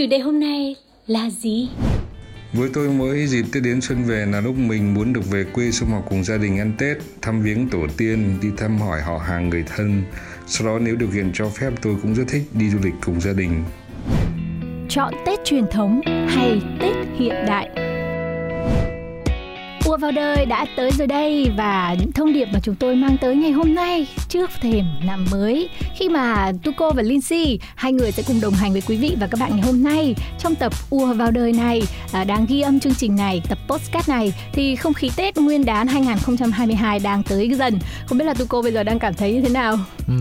chủ đề hôm nay là gì Với tôi mỗi dịp Tết đến xuân về là lúc mình muốn được về quê sum họp cùng gia đình ăn Tết, thăm viếng tổ tiên, đi thăm hỏi họ hàng người thân. Sau đó nếu điều kiện cho phép tôi cũng rất thích đi du lịch cùng gia đình. Chọn Tết truyền thống hay Tết hiện đại? Ùa vào đời đã tới rồi đây và những thông điệp mà chúng tôi mang tới ngày hôm nay trước thềm năm mới khi mà Tuko và Lindsay hai người sẽ cùng đồng hành với quý vị và các bạn ngày hôm nay trong tập Ùa vào đời này à, đang ghi âm chương trình này tập postcard này thì không khí Tết Nguyên đán 2022 đang tới dần không biết là Tuko bây giờ đang cảm thấy như thế nào Ừ.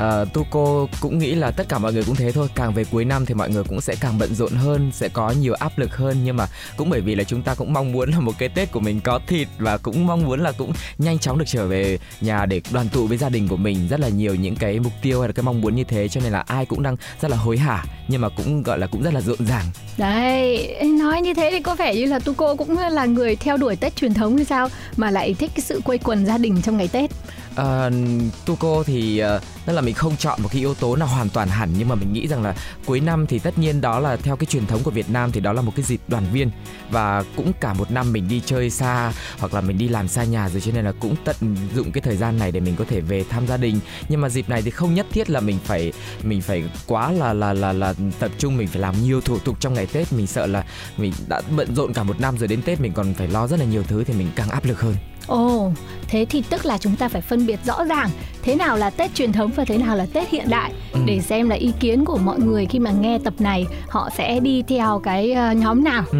À, Tuco cũng nghĩ là tất cả mọi người cũng thế thôi. Càng về cuối năm thì mọi người cũng sẽ càng bận rộn hơn sẽ có nhiều áp lực hơn. Nhưng mà cũng bởi vì là chúng ta cũng mong muốn là một cái Tết của mình có thịt và cũng mong muốn là cũng nhanh chóng được trở về nhà để đoàn tụ với gia đình của mình. Rất là nhiều những cái mục tiêu hay là cái mong muốn như thế cho nên là ai cũng đang rất là hối hả nhưng mà cũng gọi là cũng rất là rộn ràng. Đấy, nói như thế thì có vẻ như là Tuko cũng là người theo đuổi Tết truyền thống hay sao mà lại thích cái sự quây quần gia đình trong ngày Tết. À, Tuco thì uh, tức là mình không chọn một cái yếu tố nào hoàn toàn hẳn nhưng mà mình nghĩ rằng là cuối năm thì tất nhiên đó là theo cái truyền thống của Việt Nam thì đó là một cái dịp đoàn viên. Và cũng cả một năm mình đi chơi xa hoặc là mình đi làm xa nhà rồi cho nên là cũng tận dụng cái thời gian này để mình có thể về thăm gia đình. Nhưng mà dịp này thì không nhất thiết là mình phải mình phải quá là là là là tập trung mình phải làm nhiều thủ tục trong ngày Tết. Mình sợ là mình đã bận rộn cả một năm rồi đến Tết mình còn phải lo rất là nhiều thứ thì mình càng áp lực hơn. Ồ, thế thì tức là chúng ta phải phân biệt rõ ràng thế nào là Tết truyền thống và thế nào là Tết hiện đại Ừ. để xem là ý kiến của mọi người khi mà nghe tập này họ sẽ đi theo cái ờ, nhóm nào. ừ.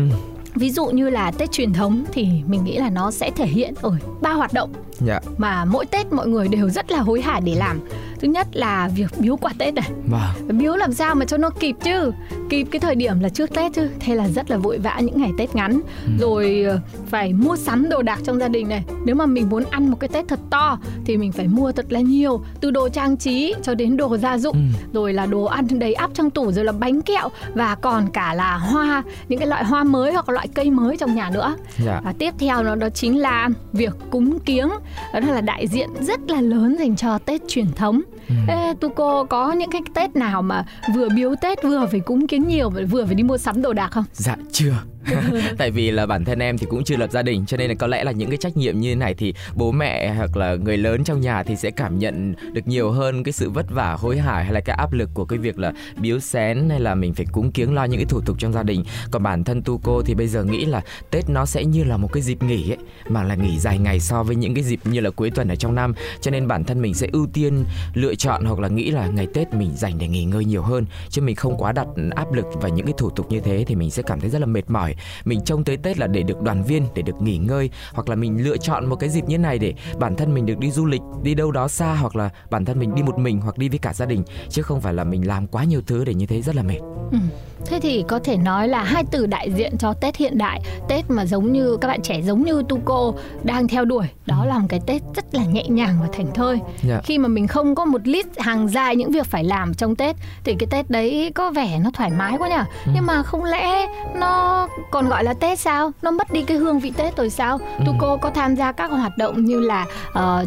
Ví dụ như là Tết truyền thống thì mình nghĩ là nó sẽ thể hiện ở ba hoạt động dạ mà mỗi Tết mọi người đều rất là hối hả để làm. Thứ nhất là việc biếu quà Tết này. vâng. Biếu làm sao mà cho nó kịp chứ? Kịp cái thời điểm là trước tết chứ. Thế là rất là vội vã những ngày tết ngắn. Ừ. rồi ờ, phải mua sắm đồ đạc trong gia đình này. Nếu mà mình muốn ăn một cái tết thật to thì mình phải mua thật là nhiều từ đồ trang trí cho đến đồ gia dụng. Ừ. rồi là đồ ăn đầy ắp trong tủ rồi là bánh kẹo và còn cả là hoa những cái loại hoa mới hoặc loại cây mới trong nhà nữa. Dạ. Và tiếp theo nó đó chính là việc cúng kiếng. Đó là đại diện rất là lớn dành cho Tết truyền thống. Ừ. Ê, Tuko có những cái Tết nào mà vừa biếu Tết vừa phải cúng kiếng nhiều và vừa phải đi mua sắm đồ đạc không? Dạ chưa Tại vì là bản thân em thì cũng chưa lập gia đình, Cho nên là có lẽ là những cái trách nhiệm như thế này Thì bố mẹ hoặc là người lớn trong nhà Thì sẽ cảm nhận được nhiều hơn Cái sự vất vả, hối hả Hay là cái áp lực của cái việc là biếu xén Hay là mình phải cúng kiếng lo những cái thủ tục trong gia đình. Còn bản thân tu cô thì bây giờ nghĩ là Tết nó sẽ như là một cái dịp nghỉ ấy, Mà là nghỉ dài ngày so với những cái dịp như là cuối tuần ở trong năm. Cho nên bản thân mình sẽ ưu tiên lựa chọn Hoặc là nghĩ là ngày Tết mình dành để nghỉ ngơi nhiều hơn, Chứ mình không quá đặt áp lực vào những cái thủ tục như thế Thì mình sẽ cảm thấy rất là mệt mỏi mình trông tới Tết là để được đoàn viên, để được nghỉ ngơi hoặc là mình lựa chọn một cái dịp như này để bản thân mình được đi du lịch, đi đâu đó xa hoặc là bản thân mình đi một mình hoặc đi với cả gia đình chứ không phải là mình làm quá nhiều thứ để như thế rất là mệt. Ừ. Thế thì có thể nói là hai từ đại diện cho Tết hiện đại, Tết mà giống như các bạn trẻ giống như Tuko đang theo đuổi, đó là một cái Tết rất là nhẹ nhàng và thành thơi. Dạ. Khi mà mình không có một list hàng dài những việc phải làm trong Tết thì cái Tết đấy có vẻ nó thoải mái quá nhỉ. Ừ. Nhưng mà không lẽ nó còn gọi là Tết sao? Nó mất đi cái hương vị Tết rồi sao? Ừ. Tuko có tham gia các hoạt động như là ờ,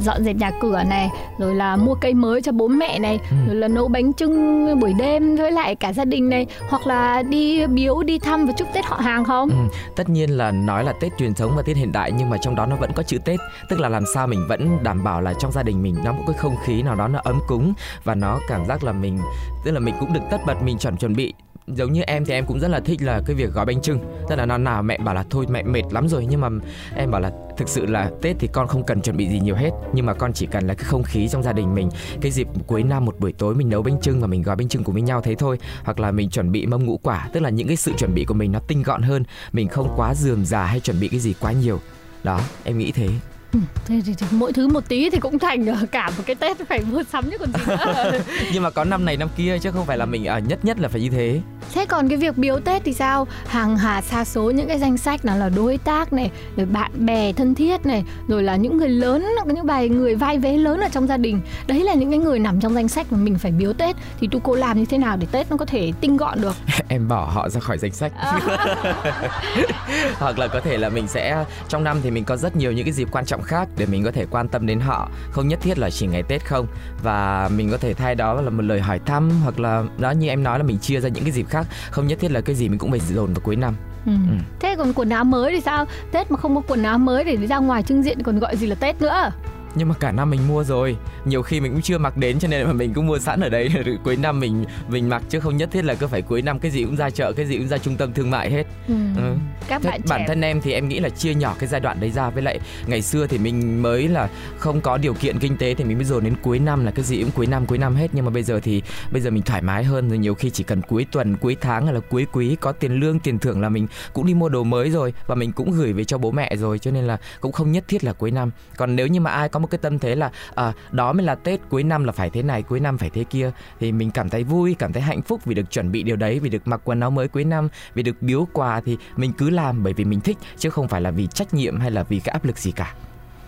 dọn dẹp nhà cửa này, rồi là mua cây mới cho bố mẹ này, Ừ. rồi là nấu bánh trưng buổi đêm với lại cả gia đình này hoặc là đi biếu đi thăm và chúc Tết họ hàng không? Ừ, tất nhiên là nói là Tết truyền thống và Tết hiện đại nhưng mà trong đó nó vẫn có chữ Tết, tức là làm sao mình vẫn đảm bảo là trong gia đình mình nó có cái không khí nào đó nó ấm cúng và nó cảm giác là mình tức là mình cũng được tất bật mình chuẩn chuẩn bị giống như em thì em cũng rất là thích là cái việc gói bánh trưng tức là non nào mẹ bảo là thôi, mẹ mệt lắm rồi. Nhưng mà em bảo là thực sự là tết thì con không cần chuẩn bị gì nhiều hết. Nhưng mà con chỉ cần là cái không khí trong gia đình mình, cái dịp cuối năm một buổi tối mình nấu bánh trưng và mình gói bánh trưng cùng với nhau thế thôi. Hoặc là mình chuẩn bị mâm ngũ quả. Tức là những cái sự chuẩn bị của mình nó tinh gọn hơn. Mình không quá dườm già hay chuẩn bị cái gì quá nhiều. Đó, em nghĩ thế. Ừ, thế thì, thì mỗi thứ một tí thì cũng thành ờ, cả một cái Tết phải mua sắm chứ còn gì nữa. nhưng mà có năm này năm kia chứ không phải là mình à, nhất nhất là phải như thế Thế còn cái việc biếu Tết thì sao? Hàng hà xa số những cái danh sách nào là đối tác này, rồi bạn bè thân thiết này, rồi là những người lớn, những bài người vai vế lớn ở trong gia đình. Đấy là những cái người nằm trong danh sách mà mình phải biếu Tết. Thì tu cô làm như thế nào để Tết nó có thể tinh gọn được? em bỏ họ ra khỏi danh sách hoặc là có thể là mình sẽ trong năm thì mình có rất nhiều những cái dịp quan trọng khác để mình có thể quan tâm đến họ không nhất thiết là chỉ ngày tết không và mình có thể thay đó là một lời hỏi thăm hoặc là đó như em nói là mình chia ra những cái dịp khác không nhất thiết là cái gì mình cũng phải dồn vào cuối năm Ừ. Thế còn quần áo mới thì sao? Tết mà không có quần áo mới để ra ngoài trưng diện còn gọi gì là Tết nữa? nhưng mà cả năm mình mua rồi nhiều khi mình cũng chưa mặc đến cho nên là mình cũng mua sẵn ở rồi cuối năm mình mình mặc chứ không nhất thiết là cứ phải cuối năm cái gì cũng ra chợ cái gì cũng ra trung tâm thương mại hết Ừ. Ừ. Các Thế bạn bản trẻ. thân em thì em nghĩ là chia nhỏ cái giai đoạn đấy ra. Với lại ngày xưa thì mình mới là không có điều kiện kinh tế thì mình mới dồn đến cuối năm là cái gì cũng cuối năm cuối năm hết. Nhưng mà bây giờ thì bây giờ mình thoải mái hơn rồi. Nhiều khi chỉ cần cuối tuần cuối tháng hay là cuối quý có tiền lương tiền thưởng là mình cũng đi mua đồ mới rồi và mình cũng gửi về cho bố mẹ rồi. Cho nên là cũng không nhất thiết là cuối năm. Còn nếu như mà ai có một cái tâm thế là à, đó mới là tết cuối năm là phải thế này cuối năm phải thế kia thì mình cảm thấy vui cảm thấy hạnh phúc vì được chuẩn bị điều đấy vì được mặc quần áo mới cuối năm vì được biếu quà thì mình cứ làm bởi vì mình thích, chứ không phải là vì trách nhiệm hay là vì cái áp lực gì cả.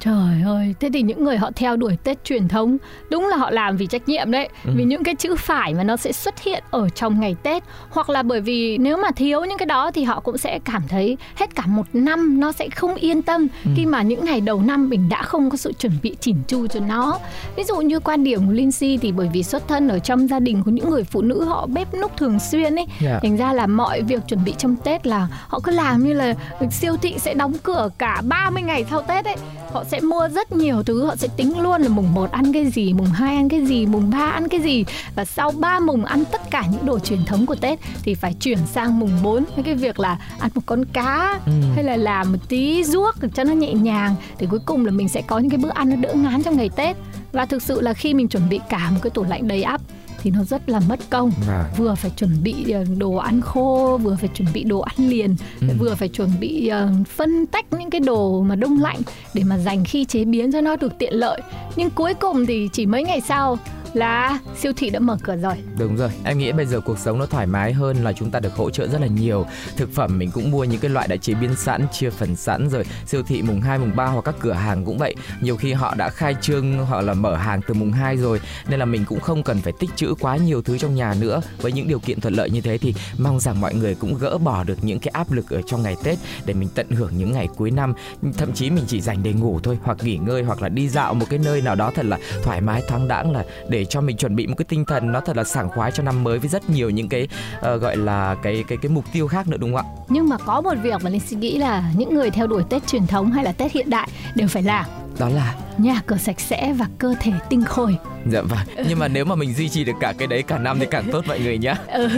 Trời ơi, thế thì những người họ theo đuổi Tết truyền thống đúng là họ làm vì trách nhiệm đấy. Ừ. Vì những cái chữ phải mà nó sẽ xuất hiện ở trong ngày Tết hoặc là bởi vì nếu mà thiếu những cái đó thì họ cũng sẽ cảm thấy hết cả một năm nó sẽ không yên tâm Ừ. khi mà những ngày đầu năm mình đã không có sự chuẩn bị chỉn chu cho nó. Ví dụ như quan điểm của Lindsay thì bởi vì xuất thân ở trong gia đình của những người phụ nữ họ bếp núc thường xuyên ấy Dạ. thành ra là mọi việc chuẩn bị trong Tết là họ cứ làm như là siêu thị sẽ đóng cửa cả 30 ngày sau Tết ấy họ sẽ mua rất nhiều thứ họ sẽ tính luôn là mùng 1 ăn cái gì mùng 2 ăn cái gì mùng 3 ăn cái gì. Và sau ba mùng ăn tất cả những đồ truyền thống của Tết thì phải chuyển sang mùng 4 với cái việc là ăn một con cá Ừ. hay là làm một tí ruốc cho nó nhẹ nhàng. Để cuối cùng là mình sẽ có những cái bữa ăn nó đỡ ngán trong ngày Tết. Và thực sự là khi mình chuẩn bị cả một cái tủ lạnh đầy ắp thì nó rất là mất công Vâng. vừa phải chuẩn bị ờ, đồ ăn khô vừa phải chuẩn bị đồ ăn liền Ừ. vừa phải chuẩn bị ờ, phân tách những cái đồ mà đông lạnh để mà dành khi chế biến cho nó được tiện lợi nhưng cuối cùng thì chỉ mấy ngày sau là siêu thị đã mở cửa rồi Đúng rồi, em nghĩ bây giờ cuộc sống nó thoải mái hơn là chúng ta được hỗ trợ rất là nhiều. Thực phẩm mình cũng mua những cái loại đã chế biến sẵn, chia phần sẵn rồi. Siêu thị mùng 2, mùng 3 hoặc các cửa hàng cũng vậy. Nhiều khi họ đã khai trương hoặc là mở hàng từ mùng 2 rồi nên là mình cũng không cần phải tích trữ quá nhiều thứ trong nhà nữa. Với những điều kiện thuận lợi như thế thì mong rằng mọi người cũng gỡ bỏ được những cái áp lực ở trong ngày Tết để mình tận hưởng những ngày cuối năm. Thậm chí mình chỉ dành để ngủ thôi hoặc nghỉ ngơi hoặc là đi dạo một cái nơi nào đó thật là thoải mái thoáng đãng là để cho mình chuẩn bị một cái tinh thần nó thật là sảng khoái cho năm mới với rất nhiều những cái uh, gọi là cái cái cái mục tiêu khác nữa đúng không ạ? nhưng mà có một việc mà linh suy nghĩ là những người theo đuổi tết truyền thống hay là tết hiện đại đều phải làm đó là nhà cửa sạch sẽ và cơ thể tinh khôi dạ vâng. Nhưng mà nếu mà mình duy trì được cả cái đấy cả năm thì càng tốt mọi người nhé. ừ.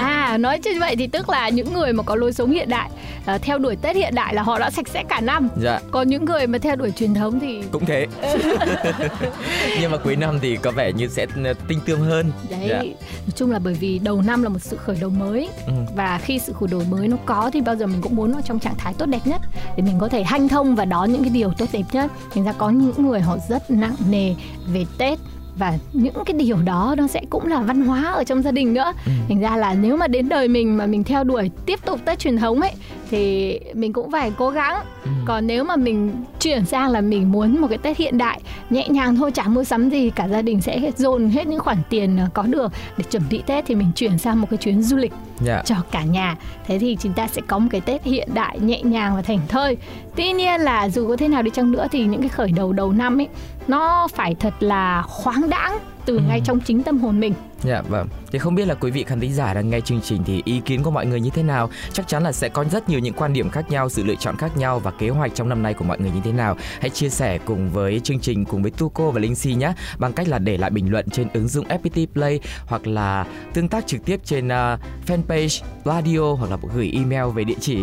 à nói như vậy thì tức là những người mà có lối sống hiện đại à, theo đuổi tết hiện đại là họ đã sạch sẽ cả năm Dạ. còn những người mà theo đuổi truyền thống thì cũng thế nhưng mà cuối năm thì có vẻ như sẽ ờ, tinh tươm hơn đấy Dạ. nói chung là bởi vì đầu năm là một sự khởi đầu mới Ừ. và khi sự khởi đầu mới nó có thì bao giờ mình cũng muốn nó trong trạng thái tốt đẹp nhất để mình có thể hanh thông và đón những cái điều tốt đẹp nhất thành ra có những người họ rất nặng nề về tết và những cái điều đó nó sẽ cũng là văn hóa ở trong gia đình nữa Ừ. thành ra là nếu mà đến đời mình mà mình theo đuổi tiếp tục tết truyền thống ấy thì mình cũng phải cố gắng. Ừ. còn nếu mà mình chuyển sang là mình muốn một cái tết hiện đại nhẹ nhàng thôi chả mua sắm gì cả gia đình sẽ dồn hết những khoản tiền ờ, có được để chuẩn bị tết thì mình chuyển sang một cái chuyến du lịch dạ. cho cả nhà. Thế thì chúng ta sẽ có một cái tết hiện đại nhẹ nhàng và thành thơi. Tuy nhiên là dù có thế nào đi chăng nữa thì những cái khởi đầu đầu năm ấy nó phải thật là khoáng đãng từ Ừ. ngay trong chính tâm hồn mình Dạ vâng. Thì không biết là quý vị khán thính giả đang nghe chương trình thì ý kiến của mọi người như thế nào? Chắc chắn là sẽ có rất nhiều những quan điểm khác nhau, sự lựa chọn khác nhau và kế hoạch trong năm nay của mọi người như thế nào. Hãy chia sẻ cùng với chương trình cùng với Tuco và Linh Si nhé bằng cách là để lại bình luận trên ứng dụng FPT Play hoặc là tương tác trực tiếp trên uh, fanpage radio hoặc là gửi email về địa chỉ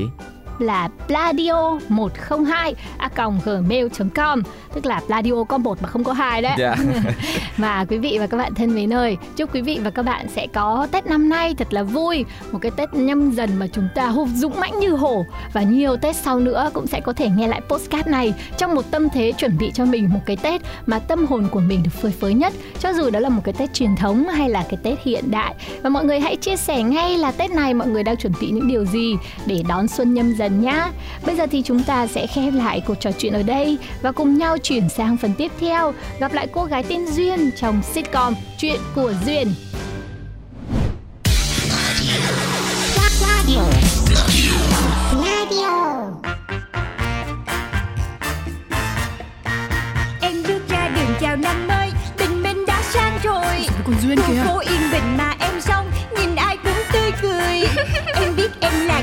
là pladio 102 a gmail.com tức là pladio có một mà không có hai đấy. Dạ. và quý vị và các bạn thân mến ơi, chúc quý vị và các bạn sẽ có Tết năm nay thật là vui, một cái Tết nhâm dần mà chúng ta hụt dũng mãnh như hổ và nhiều Tết sau nữa cũng sẽ có thể nghe lại postcard này trong một tâm thế chuẩn bị cho mình một cái Tết mà tâm hồn của mình được phơi phới nhất, cho dù đó là một cái Tết truyền thống hay là cái Tết hiện đại. Và mọi người hãy chia sẻ ngay là Tết này mọi người đang chuẩn bị những điều gì để đón xuân nhâm dần nhá. Bây giờ thì chúng ta sẽ khép lại cuộc trò chuyện ở đây và cùng nhau chuyển sang phần tiếp theo, gặp lại cô gái tên Duyên trong sitcom Chuyện của Duyên. Em bước ra đường chào năm mới Tình mình đã sang rồi. Còn Duyên kìa? phố yên bình mà em xong Nhìn ai cũng tươi cười. Em biết em là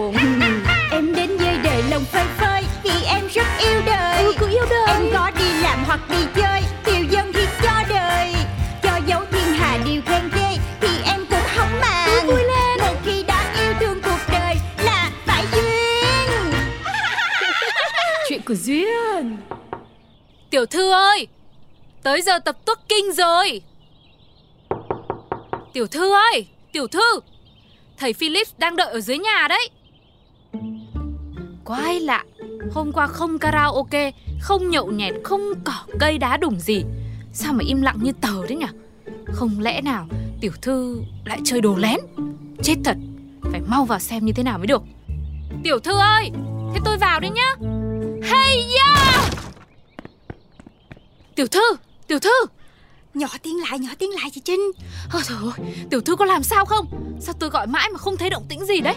yêu đời. Ừ, cứ yêu đời. Em có đi làm hoặc đi chơi Tiêu dân thì cho đời. Cho dấu thiên hà điều khen ghê Thì em cũng không màng. Vui lên. Một khi đã yêu thương cuộc đời Là phải duyên. Chuyện của Duyên. Tiểu thư ơi Tới giờ tập tuất kinh rồi. Tiểu thư ơi Tiểu thư Thầy Phillips đang đợi ở dưới nhà đấy. Quái lạ Hôm qua không karaoke Không nhậu nhẹt Không cỏ cây đá đủng gì. Sao mà im lặng như tờ đấy nhỉ Không lẽ nào Tiểu thư lại chơi đồ lén? Chết thật Phải mau vào xem như thế nào mới được. Tiểu thư ơi Thế tôi vào đấy nhá. Hey ya Tiểu thư, tiểu thư! Nhỏ tiếng lại, nhỏ tiếng lại chị Trinh. Ôi trời ơi, tiểu thư có làm sao không? Sao tôi gọi mãi mà không thấy động tĩnh gì đấy?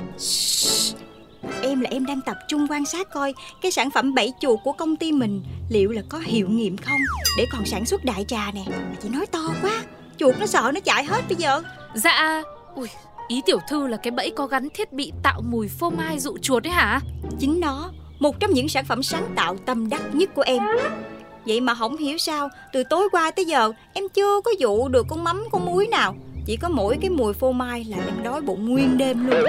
Em là em đang tập trung quan sát coi Cái sản phẩm bẫy chuột của công ty mình Liệu là có hiệu nghiệm không? Để còn sản xuất đại trà nè. Mà chị nói to quá Chuột nó sợ nó chạy hết bây giờ. Dạ, ui, ý tiểu thư là cái bẫy có gắn thiết bị tạo mùi phô mai dụ chuột đấy hả? Chính nó Một trong những sản phẩm sáng tạo tâm đắc nhất của em. Vậy mà không hiểu sao Từ tối qua tới giờ Em chưa có dụ được con mắm con muối nào. Chỉ có mỗi cái mùi phô mai là em đói bụng nguyên đêm luôn.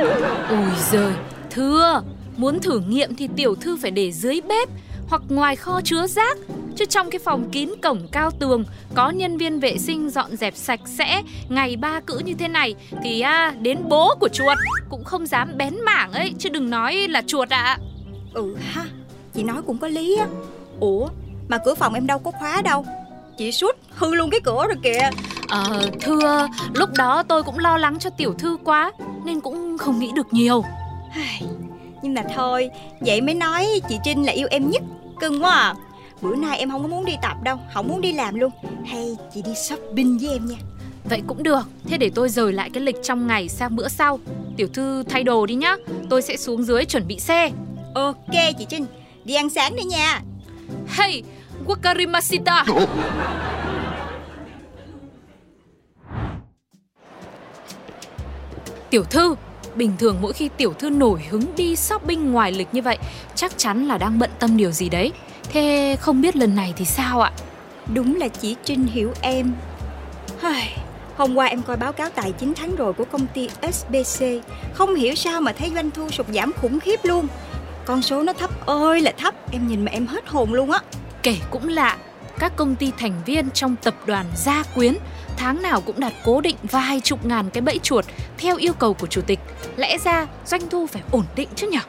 Ôi giời, thưa, muốn thử nghiệm thì tiểu thư phải để dưới bếp hoặc ngoài kho chứa rác. Chứ trong cái phòng kín cổng cao tường có nhân viên vệ sinh dọn dẹp sạch sẽ ngày ba cữ như thế này thì à, đến bố của chuột cũng không dám bén mảng ấy chứ đừng nói là chuột ạ. Ừ ha Chị nói cũng có lý á Ủa mà cửa phòng em đâu có khóa đâu Chị suốt hư luôn cái cửa rồi kìa Ờ, thưa, lúc đó tôi cũng lo lắng cho tiểu thư quá nên cũng không nghĩ được nhiều. Nhưng mà thôi Vậy mới nói chị Trinh là yêu em nhất Cưng quá à Bữa nay em không có muốn đi tập đâu Không muốn đi làm luôn Hay chị đi shopping với em nha Vậy cũng được, thế để tôi rời lại cái lịch trong ngày sang bữa sau. Tiểu thư thay đồ đi nhá, tôi sẽ xuống dưới chuẩn bị xe. Ok chị Trinh Đi ăn sáng đi nha Hey, wakarimashita. Tiểu thư, bình thường mỗi khi tiểu thư nổi hứng đi shopping ngoài lịch như vậy, chắc chắn là đang bận tâm điều gì đấy. Thế không biết lần này thì sao ạ? Đúng là chị Trinh hiểu em Hôm qua em coi báo cáo tài chính tháng rồi của công ty SBC Không hiểu sao mà thấy doanh thu sụt giảm khủng khiếp luôn Con số nó thấp ơi là thấp Em nhìn mà em hết hồn luôn á Kể cũng lạ, các công ty thành viên trong tập đoàn Gia Quyến tháng nào cũng đặt cố định vài chục ngàn cái bẫy chuột theo yêu cầu của chủ tịch. Lẽ ra doanh thu phải ổn định chứ nhỉ?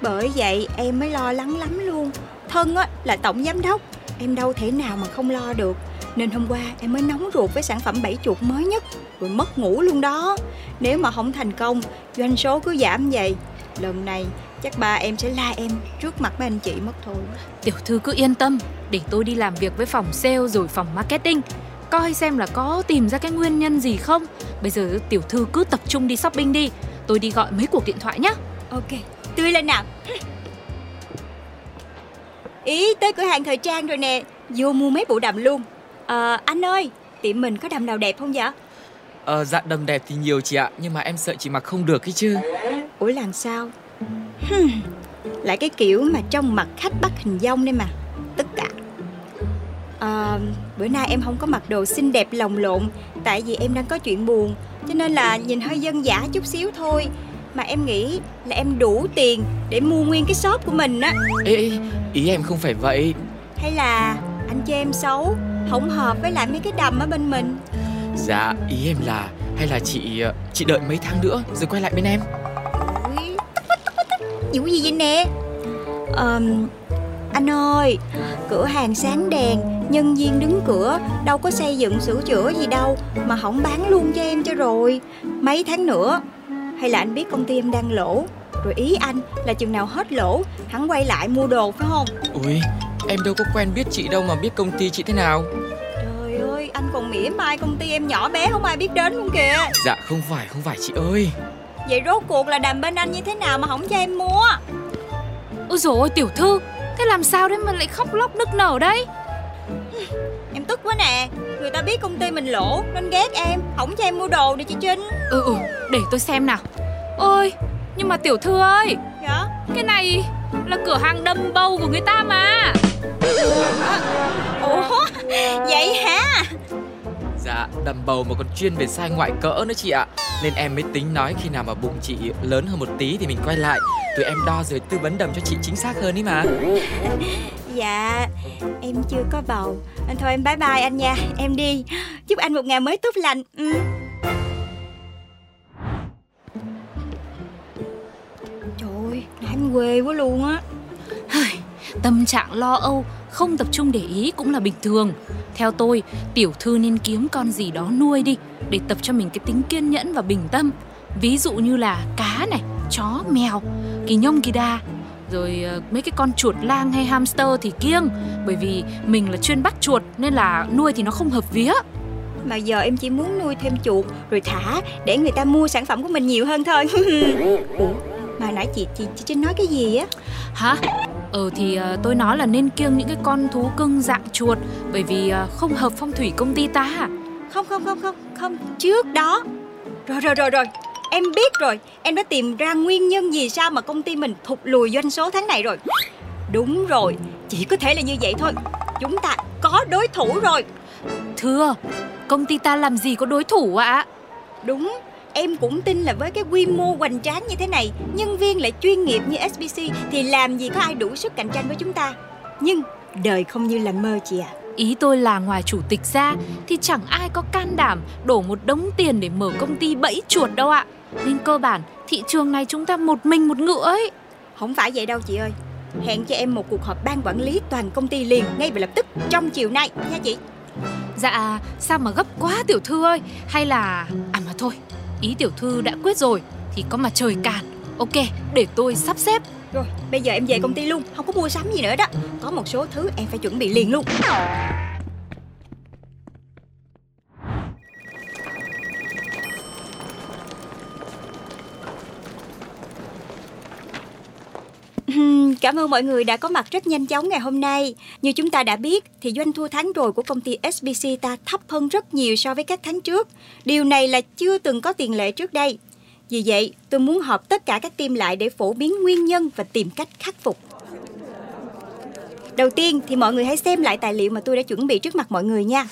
Bởi vậy em mới lo lắng lắm luôn. Thân á là tổng giám đốc. Em đâu thể nào mà không lo được. Nên hôm qua em mới nóng ruột với sản phẩm bẫy chuột mới nhất. Rồi mất ngủ luôn đó. Nếu mà không thành công Doanh số cứ giảm vậy. Lần này chắc ba em sẽ la em Trước mặt mấy anh chị mất thôi Tiểu thư cứ yên tâm, để tôi đi làm việc với phòng sale rồi phòng marketing. Coi xem là có tìm ra cái nguyên nhân gì không. Bây giờ tiểu thư cứ tập trung đi shopping đi. Tôi đi gọi mấy cuộc điện thoại nhá. Ok, tươi lên nào Ý tới cửa hàng thời trang rồi nè Vô mua mấy bộ đầm luôn Ờ anh ơi Tiệm mình có đầm nào đẹp không vậy Ờ dạ đầm đẹp thì nhiều chị ạ Nhưng mà em sợ chị mặc không được ấy chứ Ủa làm sao hmm. Lại cái kiểu mà trong mặt khách bắt hình dong đây mà Ờ bữa nay em không có mặc đồ xinh đẹp lồng lộn Tại vì em đang có chuyện buồn Cho nên là nhìn hơi dân dã chút xíu thôi. Mà em nghĩ là em đủ tiền Để mua nguyên cái shop của mình á. Ê, ê ý em không phải vậy. Hay là anh chê em xấu Không hợp với lại mấy cái đầm ở bên mình? Dạ ý em là Hay là chị ờ, chị đợi mấy tháng nữa Rồi quay lại bên em? Vụ gì vậy nè? Ờm, Anh ơi Cửa hàng sáng đèn Nhân viên đứng cửa Đâu có xây dựng sửa chữa gì đâu Mà không bán luôn cho em cho rồi. Mấy tháng nữa Hay là anh biết công ty em đang lỗ? Rồi ý anh là chừng nào hết lỗ Hắn quay lại mua đồ phải không? Ui em đâu có quen biết chị đâu mà biết công ty chị thế nào. Trời ơi anh còn mỉa mai công ty em nhỏ bé không ai biết đến luôn kìa. Dạ không phải không phải chị ơi. Vậy rốt cuộc là đàm bên anh như thế nào mà không cho em mua? Ôi dồi ôi tiểu thư Thế làm sao đấy mà lại khóc lóc nức nở đấy Em tức quá nè. Người ta biết công ty mình lỗ Nên ghét em. Không cho em mua đồ đi chị Trinh. Ừ ừ để tôi xem nào. Ôi nhưng mà tiểu thư ơi. Dạ? Cái này là cửa hàng đâm bầu của người ta mà. Ủa? Vậy hả? Dạ đầm bầu mà còn chuyên về size ngoại cỡ nữa chị ạ. Nên em mới tính nói khi nào mà bụng chị lớn hơn một tí thì mình quay lại. Tụi em đo rồi tư vấn đầm cho chị chính xác hơn ý mà. Dạ Em chưa có bầu. Anh Thôi em bye bye anh nha. Em đi. Chúc anh một ngày mới tốt lành. Ừ. Trời ơi Nam quê quá luôn á. Tâm trạng lo âu Không tập trung để ý cũng là bình thường. Theo tôi tiểu thư nên kiếm con gì đó nuôi đi Để tập cho mình cái tính kiên nhẫn và bình tâm. Ví dụ như là cá này Chó, mèo, kỳ nhông, kỳ đa rồi ờ, mấy cái con chuột lang hay hamster thì kiêng. Bởi vì mình là chuyên bắt chuột nên là nuôi thì nó không hợp vía. Mà giờ em chỉ muốn nuôi thêm chuột Rồi thả Để người ta mua sản phẩm của mình nhiều hơn thôi. Ủa Mà nãy chị chị, chị Trinh nói cái gì á? Hả? Ờ thì ờ, tôi nói là nên kiêng những cái con thú cưng dạng chuột bởi vì ờ, không hợp phong thủy công ty ta. Không không không không Không. Trước đó. Rồi rồi rồi rồi Em biết rồi. Em đã tìm ra nguyên nhân vì sao mà công ty mình thụt lùi doanh số tháng này rồi. Đúng rồi Chỉ có thể là như vậy thôi. Chúng ta có đối thủ rồi. Thưa công ty ta làm gì có đối thủ ạ? Đúng Em cũng tin là với cái quy mô hoành tráng như thế này Nhân viên lại chuyên nghiệp như SBC Thì làm gì có ai đủ sức cạnh tranh với chúng ta. Nhưng đời không như là mơ chị ạ. Ý tôi là ngoài chủ tịch ra thì chẳng ai có can đảm đổ một đống tiền để mở công ty bẫy chuột đâu ạ. Nên cơ bản thị trường này chúng ta một mình một ngựa ấy. Không phải vậy đâu chị ơi. Hẹn cho em một cuộc họp ban quản lý toàn công ty liền ngay và lập tức trong chiều nay nha chị. Dạ sao mà gấp quá tiểu thư ơi? Hay là À mà thôi Ý tiểu thư đã quyết rồi Thì có mà trời cản Ok để tôi sắp xếp. Rồi bây giờ em về công ty luôn Không có mua sắm gì nữa đó. Có một số thứ em phải chuẩn bị liền luôn Cảm ơn mọi người đã có mặt rất nhanh chóng ngày hôm nay. Như chúng ta đã biết thì doanh thu tháng rồi của công ty SBC ta thấp hơn rất nhiều so với các tháng trước. Điều này là chưa từng có tiền lệ trước đây. Vì vậy, tôi muốn họp tất cả các team lại để phổ biến nguyên nhân và tìm cách khắc phục. Đầu tiên thì mọi người hãy xem lại tài liệu mà tôi đã chuẩn bị trước mặt mọi người nha.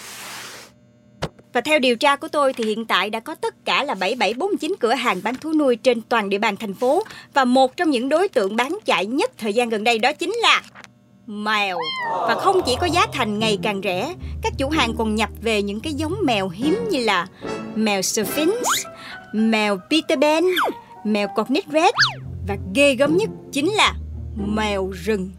Và theo điều tra của tôi thì hiện tại đã có tất cả là 7749 cửa hàng bán thú nuôi trên toàn địa bàn thành phố và một trong những đối tượng bán chạy nhất thời gian gần đây đó chính là mèo. Và không chỉ có giá thành ngày càng rẻ, các chủ hàng còn nhập về những cái giống mèo hiếm như là mèo Sphinx, mèo Peter Pan, mèo Cornish Red và ghê gớm nhất chính là mèo rừng.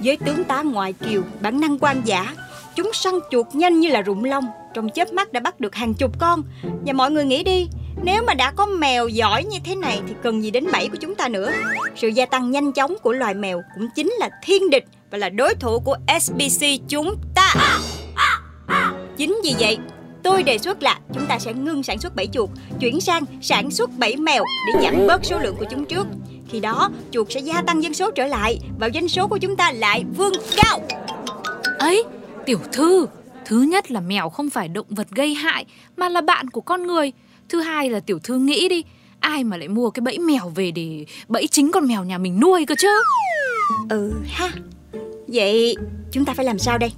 Với tướng tá ngoại kiều, bản năng quan giả, chúng săn chuột nhanh như là rụng lông, trong chớp mắt đã bắt được hàng chục con. Và mọi người nghĩ đi, nếu mà đã có mèo giỏi như thế này thì cần gì đến bẫy của chúng ta nữa. Sự gia tăng nhanh chóng của loài mèo cũng chính là thiên địch và là đối thủ của SBC chúng ta. Chính vì vậy, tôi đề xuất là chúng ta sẽ ngưng sản xuất bẫy chuột, chuyển sang sản xuất bẫy mèo để giảm bớt số lượng của chúng trước. Khi đó, chuột sẽ gia tăng dân số trở lại và doanh số của chúng ta lại vươn cao. Ấy, tiểu thư, thứ nhất là mèo không phải động vật gây hại mà là bạn của con người. Thứ hai là tiểu thư nghĩ đi, ai mà lại mua cái bẫy mèo về để bẫy chính con mèo nhà mình nuôi cơ chứ. Ừ ha. Vậy chúng ta phải làm sao đây?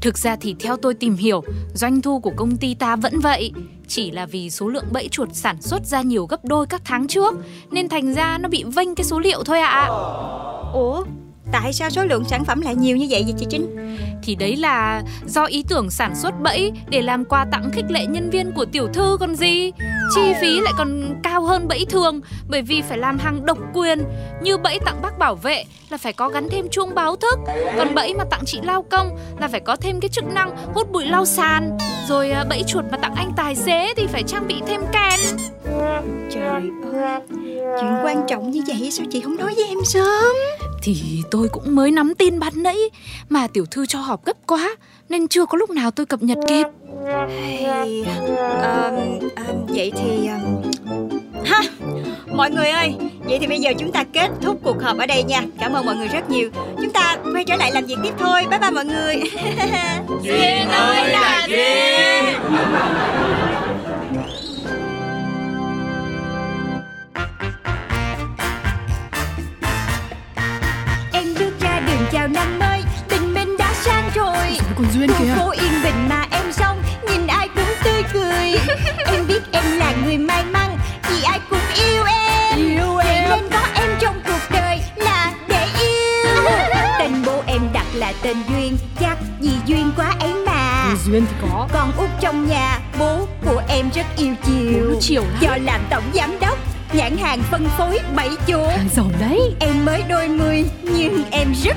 Thực ra thì theo tôi tìm hiểu, doanh thu của công ty ta vẫn vậy. Chỉ là vì số lượng bẫy chuột sản xuất ra nhiều gấp đôi các tháng trước Nên thành ra nó bị vênh cái số liệu thôi ạ à. Ủa, tại sao số lượng sản phẩm lại nhiều như vậy vậy chị Trinh? Thì đấy là do ý tưởng sản xuất bẫy để làm quà tặng khích lệ nhân viên của tiểu thư còn gì Chi phí lại còn cao hơn bẫy thường bởi vì phải làm hàng độc quyền Như bẫy tặng bác bảo vệ là phải có gắn thêm chuông báo thức Còn bẫy mà tặng chị lao công là phải có thêm cái chức năng hút bụi lau sàn Rồi à, bẫy chuột mà tặng anh tài xế thì phải trang bị thêm kèn Trời ơi, chuyện quan trọng như vậy sao chị không nói với em sớm? Thì tôi cũng mới nắm tin ban nãy Mà tiểu thư cho họp gấp quá Nên chưa có lúc nào tôi cập nhật kịp. Hey, um, um, vậy thì um, ha mọi người ơi vậy thì bây giờ chúng ta kết thúc cuộc họp ở đây nha. Cảm ơn mọi người rất nhiều. Chúng ta quay trở lại làm việc tiếp thôi. Bye bye mọi người. Duyên ơi là duyên chào năm mới tình mình đã sang rồi. Còn duyên Khu phố yên bình mà em sống Nhìn ai cũng tươi cười. Em biết em là người may mắn Vì ai cũng yêu em. Yêu em. Nên có em trong cuộc đời là để yêu. Tên bố em đặt là tên Duyên Chắc vì duyên quá ấy mà. Duyên thì có. Con út trong nhà Bố của em rất yêu chiều. Chiều lắm. Do làm tổng giám đốc Nhãn hàng phân phối bảy hàng giàu đấy. Em mới đôi mươi nhưng em rất